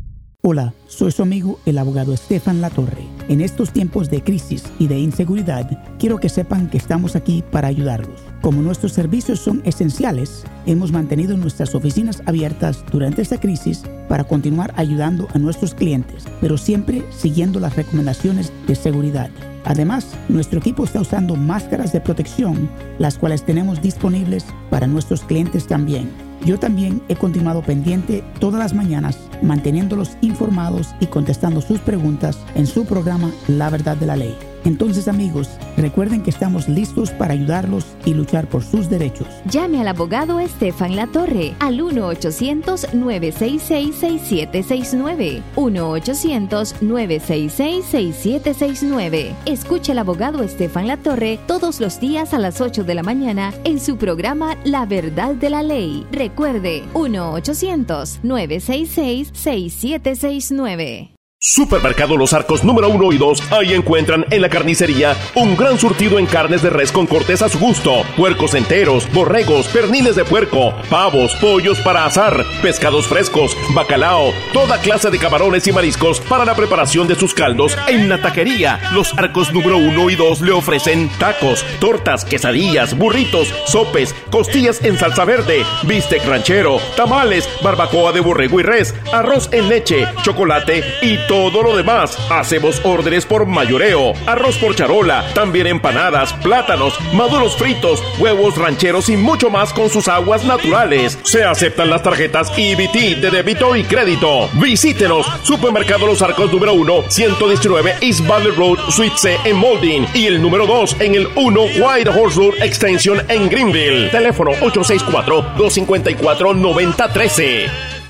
Speaker 15: Hola, soy su amigo el abogado Estefan Latorre. En estos tiempos de crisis y de inseguridad, quiero que sepan que estamos aquí para ayudarlos. Como nuestros servicios son esenciales, hemos mantenido nuestras oficinas abiertas durante esta crisis para continuar ayudando a nuestros clientes, pero siempre siguiendo las recomendaciones de seguridad. Además, nuestro equipo está usando máscaras de protección, las cuales tenemos disponibles para nuestros clientes también. Yo también he continuado pendiente todas las mañanas, manteniéndolos informados y contestando sus preguntas en su programa La Verdad de la Ley. Entonces amigos, recuerden que estamos listos para ayudarlos y luchar por sus derechos.
Speaker 16: Llame al abogado Estefan Latorre al 1-800-966-6769. 1-800-966-6769. Escuche al abogado Estefan Latorre todos los días a las 8 de la mañana en su programa La Verdad de la Ley. Recuerde, 1-800-966-6769.
Speaker 8: Supermercado Los Arcos número 1 y 2. Ahí encuentran en la carnicería un gran surtido en carnes de res con cortes a su gusto, puercos enteros, borregos, perniles de puerco, pavos, pollos para asar, pescados frescos, bacalao, toda clase de camarones y mariscos para la preparación de sus caldos. En la taquería, Los Arcos número 1 y 2 le ofrecen tacos, tortas, quesadillas, burritos, sopes, costillas en salsa verde, bistec ranchero, tamales, barbacoa de borrego y res, arroz en leche, chocolate y todo lo demás. Hacemos órdenes por mayoreo, arroz por charola, también empanadas, plátanos, maduros fritos, huevos rancheros y mucho más con sus aguas naturales. Se aceptan las tarjetas EBT de débito y crédito. Visítenos, Supermercado Los Arcos número 1, 119 East Valley Road, Suite C en Molding y el número 2 en el 1 White Horse Road Extension en Greenville. Teléfono 864-254-9013.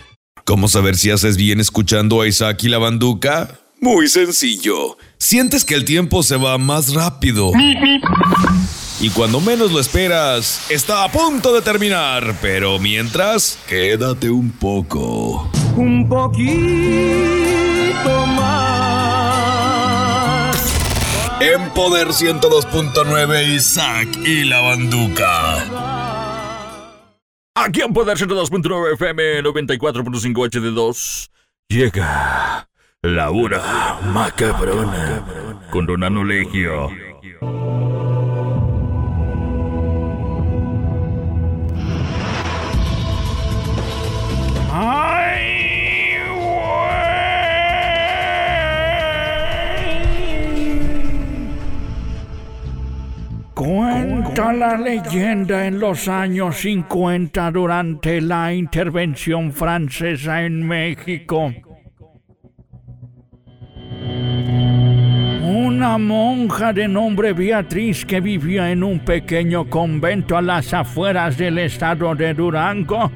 Speaker 1: ¿Cómo saber si haces bien escuchando a Isaac y la banduca? Muy sencillo. Sientes que el tiempo se va más rápido. Y cuando menos lo esperas, está a punto de terminar. Pero mientras, quédate un poco.
Speaker 11: Un poquito más.
Speaker 1: En Poder 102.9 Isaac y la banduca.
Speaker 17: Aquí en Poder 102.9 FM 94.5 HD2 llega la hora macabrona con Donano Legio.
Speaker 2: Cuenta la leyenda en los años 50 durante la intervención francesa en México. Una monja de nombre Beatriz que vivía en un pequeño convento a las afueras del estado de Durango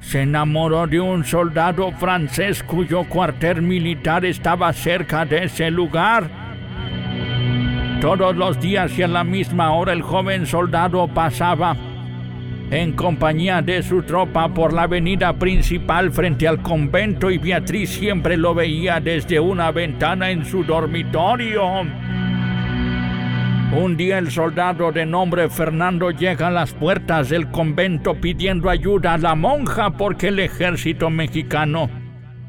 Speaker 2: se enamoró de un soldado francés cuyo cuartel militar estaba cerca de ese lugar. Todos los días y a la misma hora el joven soldado pasaba en compañía de su tropa por la avenida principal frente al convento y Beatriz siempre lo veía desde una ventana en su dormitorio. Un día el soldado de nombre Fernando llega a las puertas del convento pidiendo ayuda a la monja porque el ejército mexicano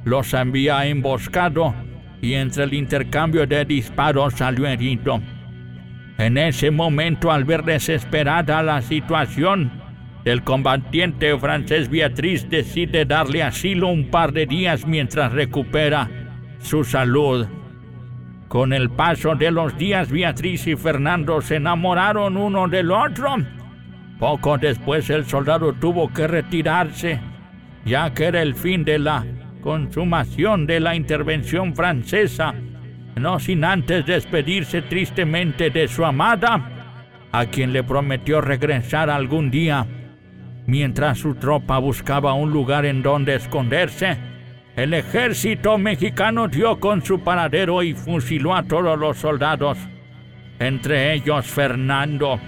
Speaker 2: los había emboscado y entre el intercambio de disparos salió herido. En ese momento, al ver desesperada la situación, el combatiente francés Beatriz decide darle asilo un par de días mientras recupera su salud. Con el paso de los días, Beatriz y Fernando se enamoraron uno del otro. Poco después el soldado tuvo que retirarse, ya que era el fin de la consumación de la intervención francesa, no sin antes despedirse tristemente de su amada, a quien le prometió regresar algún día. Mientras su tropa buscaba un lugar en donde esconderse, el ejército mexicano dio con su paradero y fusiló a todos los soldados, entre ellos Fernando.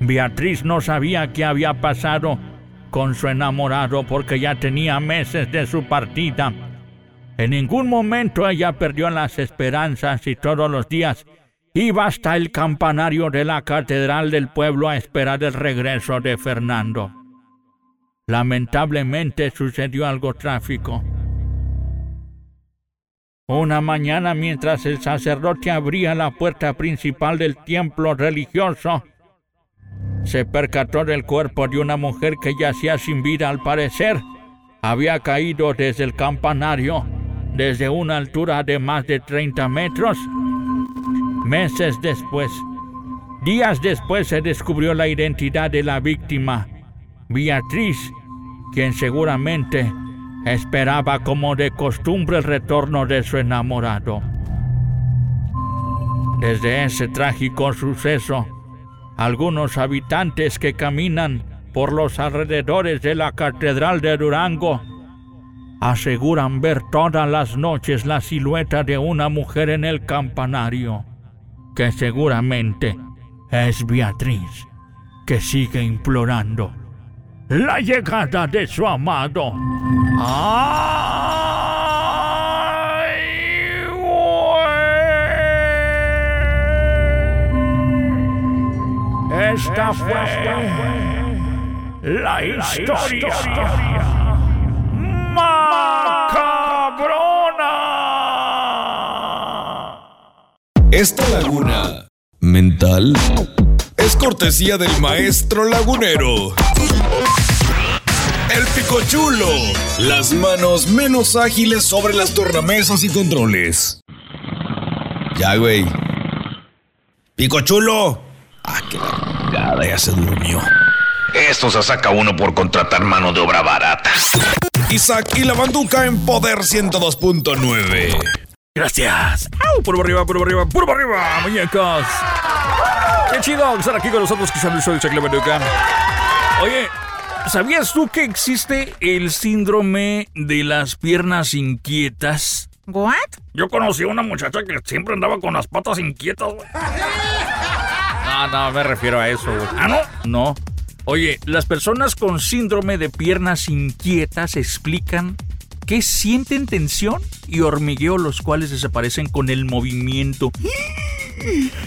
Speaker 2: Beatriz no sabía qué había pasado con su enamorado porque ya tenía meses de su partida. En ningún momento ella perdió las esperanzas y todos los días iba hasta el campanario de la catedral del pueblo a esperar el regreso de Fernando. Lamentablemente sucedió algo trágico.
Speaker 18: Una mañana mientras el sacerdote abría la puerta principal del templo religioso, se percató del cuerpo de una mujer que yacía sin vida al parecer. Había caído desde el campanario, desde una altura de más de 30 metros. Meses después, días después se descubrió la identidad de la víctima, Beatriz, quien seguramente esperaba como de costumbre el retorno de su enamorado. Desde ese trágico suceso, algunos habitantes que caminan por los alrededores de la Catedral de Durango aseguran ver todas las noches la silueta de una mujer en el campanario, que seguramente es Beatriz, que sigue implorando la llegada de su amado. ¡Ay! Esta fue la historia
Speaker 1: Esta laguna mental es cortesía del maestro lagunero. El picochulo. Las manos menos ágiles sobre las tornamesas y controles. Ya, güey. Picochulo. Ah, qué la ya se durmió.
Speaker 10: Esto se saca uno por contratar mano de obra barata.
Speaker 1: Isaac y la banduca en Poder 102.9.
Speaker 2: Gracias. ¡Au! Por arriba, por arriba, por arriba, muñecos. Qué chido estar aquí con nosotros, el Isaac y la banduca. Oye, ¿sabías tú que existe el síndrome de las piernas inquietas?
Speaker 3: ¿What?
Speaker 13: Yo conocí a una muchacha que siempre andaba con las patas inquietas, güey.
Speaker 2: No, no, me refiero a eso, güey.
Speaker 13: ¿Ah, no?
Speaker 2: No. Oye, las personas con síndrome de piernas inquietas explican que sienten tensión y hormigueo, los cuales desaparecen con el movimiento.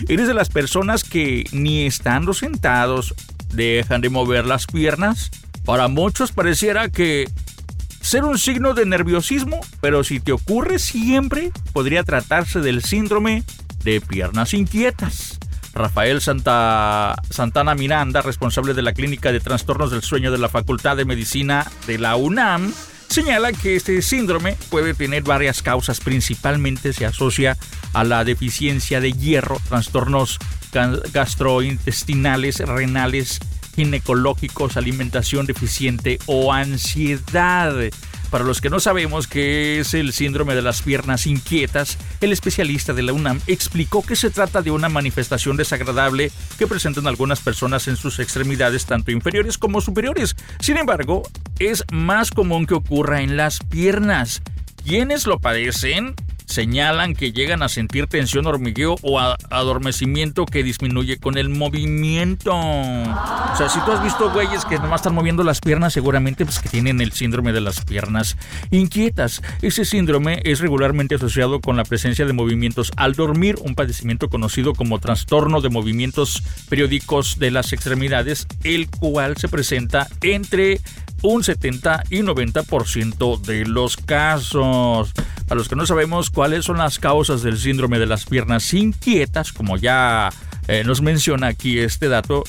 Speaker 2: ¿Eres de las personas que ni estando sentados dejan de mover las piernas? Para muchos pareciera que ser un signo de nerviosismo, pero si te ocurre siempre, podría tratarse del síndrome de piernas inquietas. Rafael Santa, Santana Miranda, responsable de la Clínica de Trastornos del Sueño de la Facultad de Medicina de la UNAM, señala que este síndrome puede tener varias causas, principalmente se asocia a la deficiencia de hierro, trastornos gastrointestinales, renales, ginecológicos, alimentación deficiente o ansiedad. Para los que no sabemos qué es el síndrome de las piernas inquietas, el especialista de la UNAM explicó que se trata de una manifestación desagradable que presentan algunas personas en sus extremidades tanto inferiores como superiores. Sin embargo, es más común que ocurra en las piernas. ¿Quiénes lo padecen? Señalan que llegan a sentir tensión, hormigueo o adormecimiento que disminuye con el movimiento. O sea, si tú has visto güeyes que nomás están moviendo las piernas, seguramente pues que tienen el síndrome de las piernas inquietas. Ese síndrome es regularmente asociado con la presencia de movimientos al dormir, un padecimiento conocido como trastorno de movimientos periódicos de las extremidades, el cual se presenta entre un 70 y 90% de los casos. Para los que no sabemos cuáles son las causas del síndrome de las piernas inquietas, como ya eh, nos menciona aquí este dato,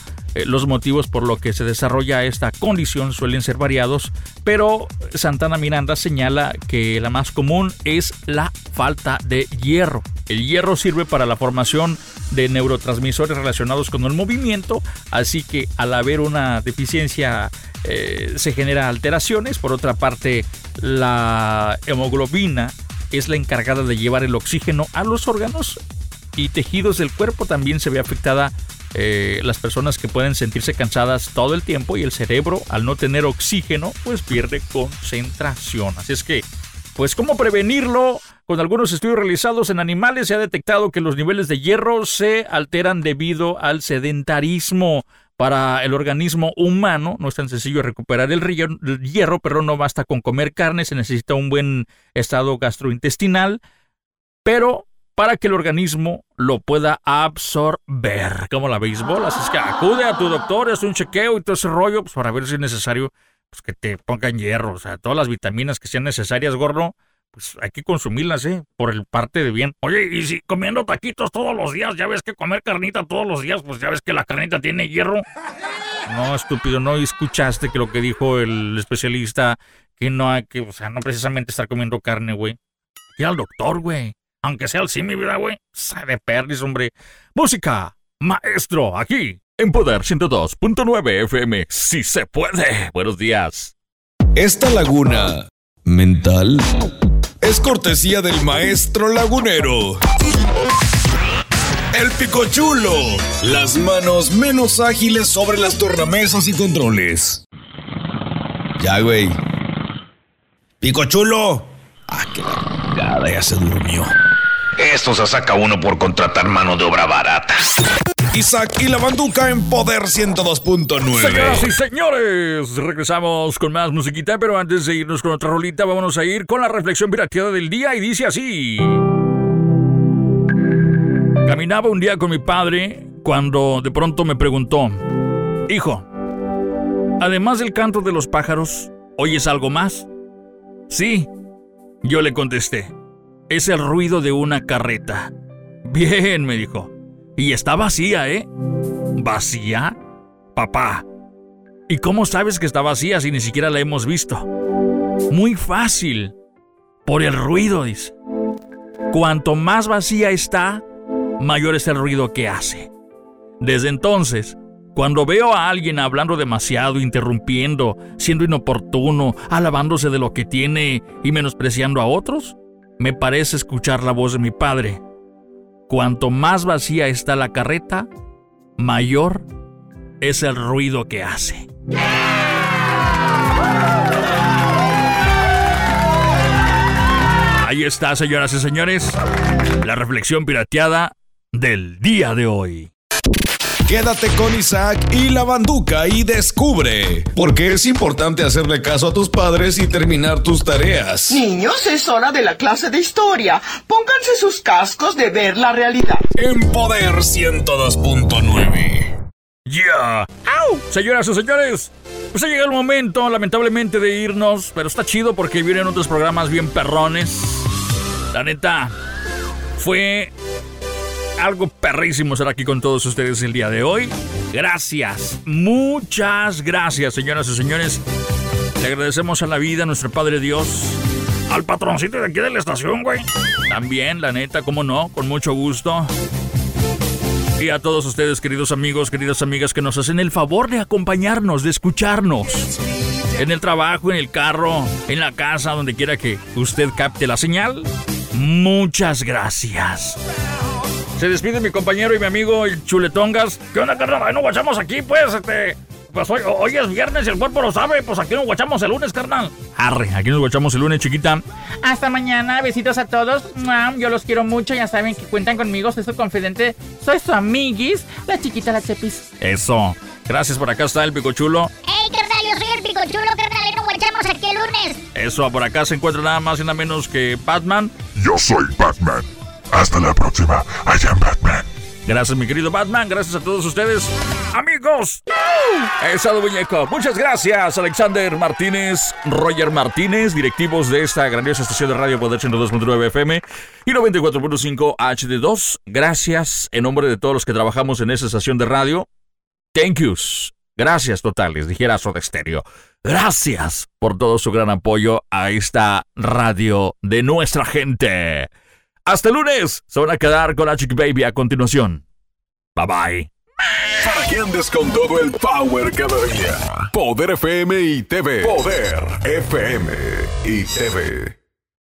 Speaker 2: los motivos por los que se desarrolla esta condición suelen ser variados, pero Santana Miranda señala que la más común es la falta de hierro. El hierro sirve para la formación de neurotransmisores relacionados con el movimiento, así que al haber una deficiencia eh, se genera alteraciones. Por otra parte, la hemoglobina es la encargada de llevar el oxígeno a los órganos y tejidos del cuerpo. También se ve afectada eh, las personas que pueden sentirse cansadas todo el tiempo y el cerebro al no tener oxígeno pues pierde concentración. Así es que, pues cómo prevenirlo. Con algunos estudios realizados en animales se ha detectado que los niveles de hierro se alteran debido al sedentarismo. Para el organismo humano no es tan sencillo recuperar el hierro, pero no basta con comer carne, se necesita un buen estado gastrointestinal, pero para que el organismo lo pueda absorber, como la béisbol. Así es que acude a tu doctor, es un chequeo y todo ese rollo pues, para ver si es necesario pues, que te pongan hierro, o sea, todas las vitaminas que sean necesarias, gordo,
Speaker 13: pues hay que consumirlas, ¿eh? Por el parte de bien. Oye, y si comiendo taquitos todos los días, ya ves que comer carnita todos los días, pues ya ves que la carnita tiene hierro. No, estúpido, no escuchaste que lo que dijo el especialista, que no hay que, o sea, no precisamente estar comiendo carne, güey. Y al doctor, güey. Aunque sea el sí, mi vida, güey. Sabe perris, hombre. Música, maestro, aquí.
Speaker 2: En Poder 102.9 FM, si se puede. Buenos días.
Speaker 1: Esta laguna mental es cortesía del maestro lagunero. El picochulo. Las manos menos ágiles sobre las tornamesas y controles. Ya, güey. Picochulo. Ah, qué la ya se durmió.
Speaker 10: Esto se saca uno por contratar mano de obra barata.
Speaker 1: Isaac y la banduca en Poder 102.9.
Speaker 2: Señoras y señores, regresamos con más musiquita, pero antes de irnos con otra rolita, vámonos a ir con la reflexión pirateada del día y dice así. Caminaba un día con mi padre cuando de pronto me preguntó, Hijo, además del canto de los pájaros, ¿oyes algo más? Sí, yo le contesté, es el ruido de una carreta. Bien, me dijo. Y está vacía, ¿eh? ¿Vacía? Papá. ¿Y cómo sabes que está vacía si ni siquiera la hemos visto? Muy fácil. Por el ruido, dice. Cuanto más vacía está, mayor es el ruido que hace. Desde entonces, cuando veo a alguien hablando demasiado, interrumpiendo, siendo inoportuno, alabándose de lo que tiene y menospreciando a otros, me parece escuchar la voz de mi padre. Cuanto más vacía está la carreta, mayor es el ruido que hace. Ahí está, señoras y señores, la reflexión pirateada del día de hoy.
Speaker 1: Quédate con Isaac y la banduca y descubre por qué es importante hacerle caso a tus padres y terminar tus tareas.
Speaker 6: Niños, es hora de la clase de historia. Pónganse sus cascos de ver la realidad.
Speaker 1: En Poder 102.9.
Speaker 2: Ya. ¡Au! Señoras y señores, pues ha llegado el momento, lamentablemente, de irnos, pero está chido porque vienen otros programas bien perrones. La neta, fue algo perrísimo estar aquí con todos ustedes el día de hoy. Gracias, muchas gracias, señoras y señores. Le agradecemos a la vida, a nuestro Padre Dios, al patroncito de aquí de la estación, güey. También, la neta, cómo no, con mucho gusto. Y a todos ustedes, queridos amigos, queridas amigas, que nos hacen el favor de acompañarnos, de escucharnos. En el trabajo, en el carro, en la casa, donde quiera que usted capte la señal. Muchas gracias. Se despide mi compañero y mi amigo el Chuletongas. ¿Qué onda, carnal? No guachamos aquí, pues, este. Pues hoy, hoy, es viernes y el cuerpo lo sabe. Pues aquí nos guachamos el lunes, carnal. Arre, aquí nos guachamos el lunes, chiquita.
Speaker 3: Hasta mañana, besitos a todos. Yo los quiero mucho, ya saben que cuentan conmigo, soy su confidente, soy su amiguis, la chiquita la Chepis.
Speaker 2: Eso. Gracias, por acá está el picochulo.
Speaker 4: ¡Ey, carnal! Yo soy el picochulo, carnal, y nos guachamos aquí el lunes.
Speaker 2: Eso, por acá se encuentra nada más y nada menos que Batman.
Speaker 5: Yo soy Batman. Hasta la próxima. I am Batman.
Speaker 2: Gracias, mi querido Batman. Gracias a todos ustedes. Amigos. Esado muñeco. Muchas gracias, Alexander Martínez, Roger Martínez, directivos de esta grandiosa estación de radio Poder 102.9 FM y 94.5 HD2. Gracias en nombre de todos los que trabajamos en esa estación de radio. Thank yous. Gracias totales, dijera Soda Stereo. Gracias por todo su gran apoyo a esta radio de nuestra gente. Hasta el lunes. Se van a quedar con la Chick Baby a continuación. Bye bye.
Speaker 19: Para que andes con todo el power cada día. Poder FM y TV. Poder FM y TV.